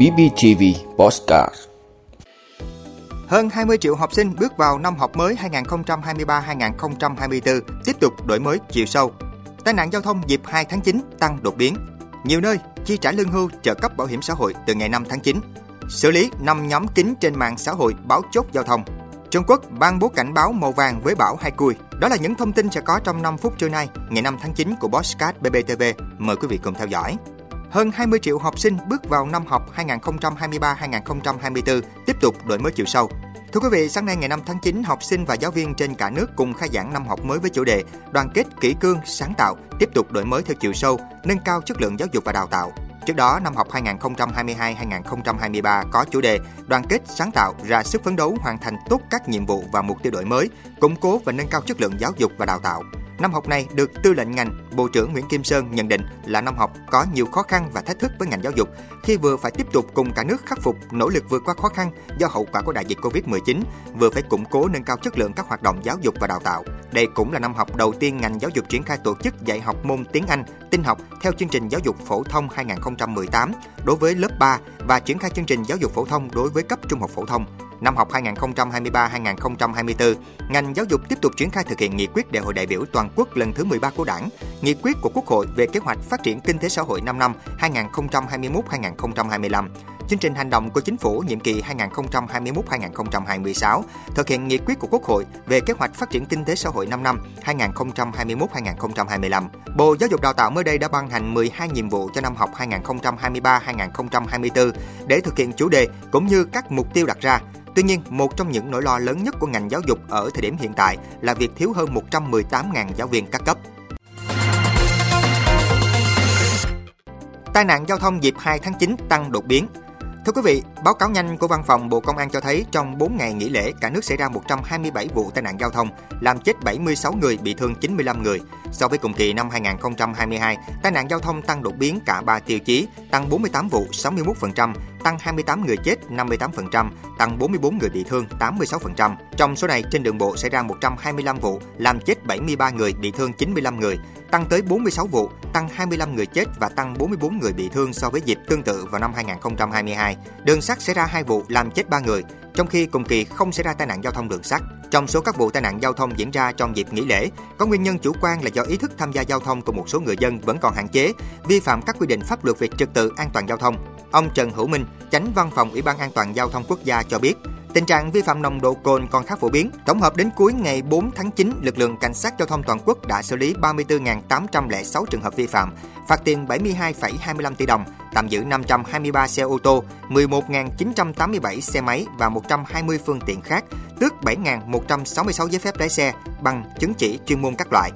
BBTV Postcard Hơn 20 triệu học sinh bước vào năm học mới 2023-2024 tiếp tục đổi mới chiều sâu. Tai nạn giao thông dịp 2 tháng 9 tăng đột biến. Nhiều nơi chi trả lương hưu trợ cấp bảo hiểm xã hội từ ngày 5 tháng 9. Xử lý 5 nhóm kín trên mạng xã hội báo chốt giao thông. Trung Quốc ban bố cảnh báo màu vàng với bão Hai cùi. Đó là những thông tin sẽ có trong 5 phút trưa nay, ngày 5 tháng 9 của Bosscat BBTV. Mời quý vị cùng theo dõi. Hơn 20 triệu học sinh bước vào năm học 2023-2024 tiếp tục đổi mới chiều sâu. Thưa quý vị, sáng nay ngày 5 tháng 9, học sinh và giáo viên trên cả nước cùng khai giảng năm học mới với chủ đề Đoàn kết kỷ cương, sáng tạo, tiếp tục đổi mới theo chiều sâu, nâng cao chất lượng giáo dục và đào tạo. Trước đó, năm học 2022-2023 có chủ đề Đoàn kết sáng tạo ra sức phấn đấu hoàn thành tốt các nhiệm vụ và mục tiêu đổi mới, củng cố và nâng cao chất lượng giáo dục và đào tạo. Năm học này được Tư lệnh ngành, Bộ trưởng Nguyễn Kim Sơn nhận định là năm học có nhiều khó khăn và thách thức với ngành giáo dục khi vừa phải tiếp tục cùng cả nước khắc phục nỗ lực vượt qua khó khăn do hậu quả của đại dịch Covid-19, vừa phải củng cố nâng cao chất lượng các hoạt động giáo dục và đào tạo. Đây cũng là năm học đầu tiên ngành giáo dục triển khai tổ chức dạy học môn tiếng Anh, tin học theo chương trình giáo dục phổ thông 2018 đối với lớp 3 và triển khai chương trình giáo dục phổ thông đối với cấp trung học phổ thông. Năm học 2023-2024, ngành giáo dục tiếp tục triển khai thực hiện nghị quyết Đại hội đại biểu toàn quốc lần thứ 13 của Đảng, nghị quyết của Quốc hội về kế hoạch phát triển kinh tế xã hội 5 năm 2021-2025, chương trình hành động của chính phủ nhiệm kỳ 2021-2026, thực hiện nghị quyết của Quốc hội về kế hoạch phát triển kinh tế xã hội 5 năm 2021-2025. Bộ Giáo dục Đào tạo mới đây đã ban hành 12 nhiệm vụ cho năm học 2023-2024 để thực hiện chủ đề cũng như các mục tiêu đặt ra. Tuy nhiên, một trong những nỗi lo lớn nhất của ngành giáo dục ở thời điểm hiện tại là việc thiếu hơn 118.000 giáo viên các cấp. Tai nạn giao thông dịp 2 tháng 9 tăng đột biến. Thưa quý vị, báo cáo nhanh của Văn phòng Bộ Công an cho thấy trong 4 ngày nghỉ lễ, cả nước xảy ra 127 vụ tai nạn giao thông, làm chết 76 người, bị thương 95 người. So với cùng kỳ năm 2022, tai nạn giao thông tăng đột biến cả 3 tiêu chí, tăng 48 vụ, 61%, tăng 28 người chết, 58%, tăng 44 người bị thương, 86%. Trong số này, trên đường bộ xảy ra 125 vụ, làm chết 73 người, bị thương 95 người, tăng tới 46 vụ, tăng 25 người chết và tăng 44 người bị thương so với dịp tương tự vào năm 2022. Đường sắt xảy ra 2 vụ làm chết 3 người, trong khi cùng kỳ không xảy ra tai nạn giao thông đường sắt. Trong số các vụ tai nạn giao thông diễn ra trong dịp nghỉ lễ, có nguyên nhân chủ quan là do ý thức tham gia giao thông của một số người dân vẫn còn hạn chế, vi phạm các quy định pháp luật về trật tự an toàn giao thông. Ông Trần Hữu Minh, Chánh Văn phòng Ủy ban An toàn giao thông quốc gia cho biết, Tình trạng vi phạm nồng độ cồn còn khá phổ biến. Tổng hợp đến cuối ngày 4 tháng 9, lực lượng cảnh sát giao thông toàn quốc đã xử lý 34.806 trường hợp vi phạm, phạt tiền 72,25 tỷ đồng, tạm giữ 523 xe ô tô, 11.987 xe máy và 120 phương tiện khác, tước 7.166 giấy phép lái xe, bằng chứng chỉ chuyên môn các loại.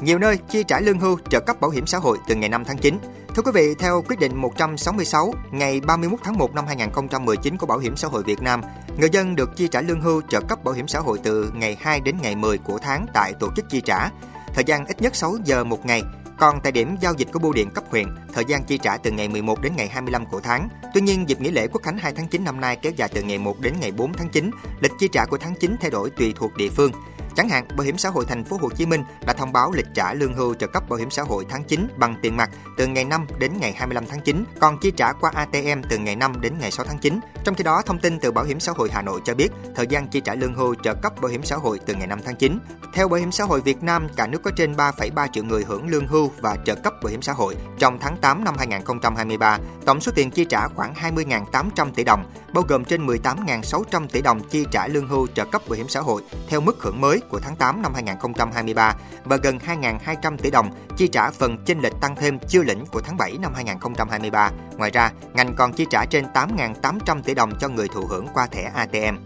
Nhiều nơi chi trả lương hưu trợ cấp bảo hiểm xã hội từ ngày 5 tháng 9. Thưa quý vị, theo quyết định 166 ngày 31 tháng 1 năm 2019 của Bảo hiểm xã hội Việt Nam, người dân được chi trả lương hưu trợ cấp bảo hiểm xã hội từ ngày 2 đến ngày 10 của tháng tại tổ chức chi trả. Thời gian ít nhất 6 giờ một ngày, còn tại điểm giao dịch của bưu điện cấp huyện, thời gian chi trả từ ngày 11 đến ngày 25 của tháng. Tuy nhiên, dịp nghỉ lễ Quốc khánh 2 tháng 9 năm nay kéo dài từ ngày 1 đến ngày 4 tháng 9, lịch chi trả của tháng 9 thay đổi tùy thuộc địa phương. Chẳng hạn, Bảo hiểm xã hội thành phố Hồ Chí Minh đã thông báo lịch trả lương hưu trợ cấp bảo hiểm xã hội tháng 9 bằng tiền mặt từ ngày 5 đến ngày 25 tháng 9, còn chi trả qua ATM từ ngày 5 đến ngày 6 tháng 9. Trong khi đó, thông tin từ Bảo hiểm xã hội Hà Nội cho biết, thời gian chi trả lương hưu trợ cấp bảo hiểm xã hội từ ngày 5 tháng 9. Theo Bảo hiểm xã hội Việt Nam, cả nước có trên 3,3 triệu người hưởng lương hưu và trợ cấp bảo hiểm xã hội. Trong tháng 8 năm 2023, tổng số tiền chi trả khoảng 20.800 tỷ đồng, bao gồm trên 18.600 tỷ đồng chi trả lương hưu trợ cấp bảo hiểm xã hội theo mức hưởng mới của tháng 8 năm 2023 và gần 2.200 tỷ đồng chi trả phần chênh lệch tăng thêm chưa lĩnh của tháng 7 năm 2023. Ngoài ra, ngành còn chi trả trên 8.800 tỷ đồng cho người thụ hưởng qua thẻ ATM.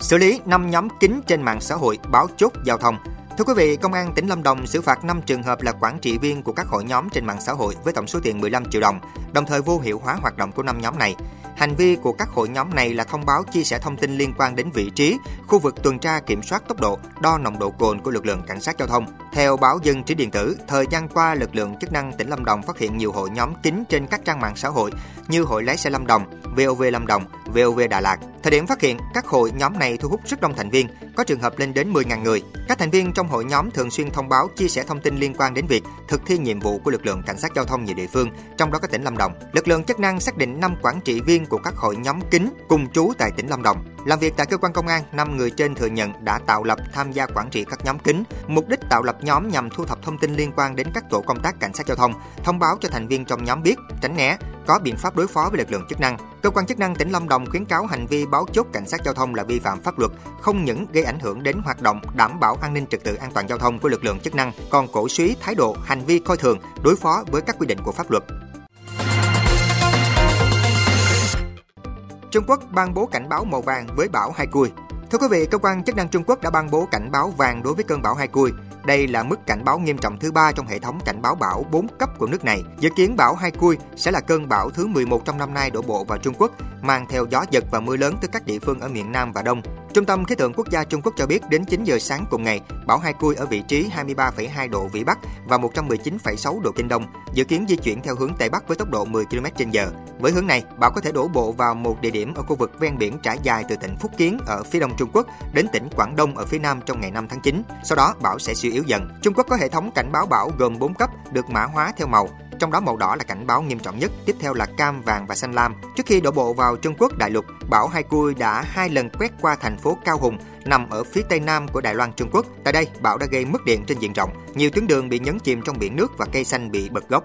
Xử lý 5 nhóm kín trên mạng xã hội báo chốt giao thông Thưa quý vị, Công an tỉnh Lâm Đồng xử phạt 5 trường hợp là quản trị viên của các hội nhóm trên mạng xã hội với tổng số tiền 15 triệu đồng, đồng thời vô hiệu hóa hoạt động của 5 nhóm này. Hành vi của các hội nhóm này là thông báo chia sẻ thông tin liên quan đến vị trí, khu vực tuần tra kiểm soát tốc độ, đo nồng độ cồn của lực lượng cảnh sát giao thông. Theo báo Dân trí điện tử, thời gian qua lực lượng chức năng tỉnh Lâm Đồng phát hiện nhiều hội nhóm kín trên các trang mạng xã hội như Hội lái xe Lâm Đồng, VOV Lâm Đồng, VOV Đà Lạt. Thời điểm phát hiện, các hội nhóm này thu hút rất đông thành viên, có trường hợp lên đến 10.000 người. Các thành viên trong hội nhóm thường xuyên thông báo chia sẻ thông tin liên quan đến việc thực thi nhiệm vụ của lực lượng cảnh sát giao thông nhiều địa phương, trong đó có tỉnh Lâm Đồng. Lực lượng chức năng xác định 5 quản trị viên của các hội nhóm kín cùng trú tại tỉnh Lâm Đồng. Làm việc tại cơ quan công an, 5 người trên thừa nhận đã tạo lập tham gia quản trị các nhóm kín. Mục đích tạo lập nhóm nhằm thu thập thông tin liên quan đến các tổ công tác cảnh sát giao thông, thông báo cho thành viên trong nhóm biết, tránh né, có biện pháp đối phó với lực lượng chức năng. Cơ quan chức năng tỉnh Lâm Đồng khuyến cáo hành vi báo chốt cảnh sát giao thông là vi phạm pháp luật, không những gây ảnh hưởng đến hoạt động đảm bảo an ninh trật tự an toàn giao thông của lực lượng chức năng, còn cổ suý thái độ, hành vi coi thường, đối phó với các quy định của pháp luật. Trung Quốc ban bố cảnh báo màu vàng với bão Hai Cui. Thưa quý vị, cơ quan chức năng Trung Quốc đã ban bố cảnh báo vàng đối với cơn bão Hai Cui. Đây là mức cảnh báo nghiêm trọng thứ ba trong hệ thống cảnh báo bão 4 cấp của nước này. Dự kiến bão Hai Cui sẽ là cơn bão thứ 11 trong năm nay đổ bộ vào Trung Quốc, mang theo gió giật và mưa lớn từ các địa phương ở miền Nam và Đông. Trung tâm Khí tượng Quốc gia Trung Quốc cho biết đến 9 giờ sáng cùng ngày, bão Hai Cui ở vị trí 23,2 độ Vĩ Bắc và 119,6 độ Kinh Đông, dự kiến di chuyển theo hướng Tây Bắc với tốc độ 10 km/h. Với hướng này, bão có thể đổ bộ vào một địa điểm ở khu vực ven biển trải dài từ tỉnh Phúc Kiến ở phía đông Trung Quốc đến tỉnh Quảng Đông ở phía nam trong ngày 5 tháng 9. Sau đó, bão sẽ suy yếu dần. Trung Quốc có hệ thống cảnh báo bão gồm 4 cấp được mã hóa theo màu, trong đó màu đỏ là cảnh báo nghiêm trọng nhất, tiếp theo là cam, vàng và xanh lam. Trước khi đổ bộ vào Trung Quốc đại lục, bão Haikui đã hai lần quét qua thành phố Cao Hùng nằm ở phía tây nam của Đài Loan Trung Quốc. Tại đây, bão đã gây mất điện trên diện rộng, nhiều tuyến đường bị nhấn chìm trong biển nước và cây xanh bị bật gốc.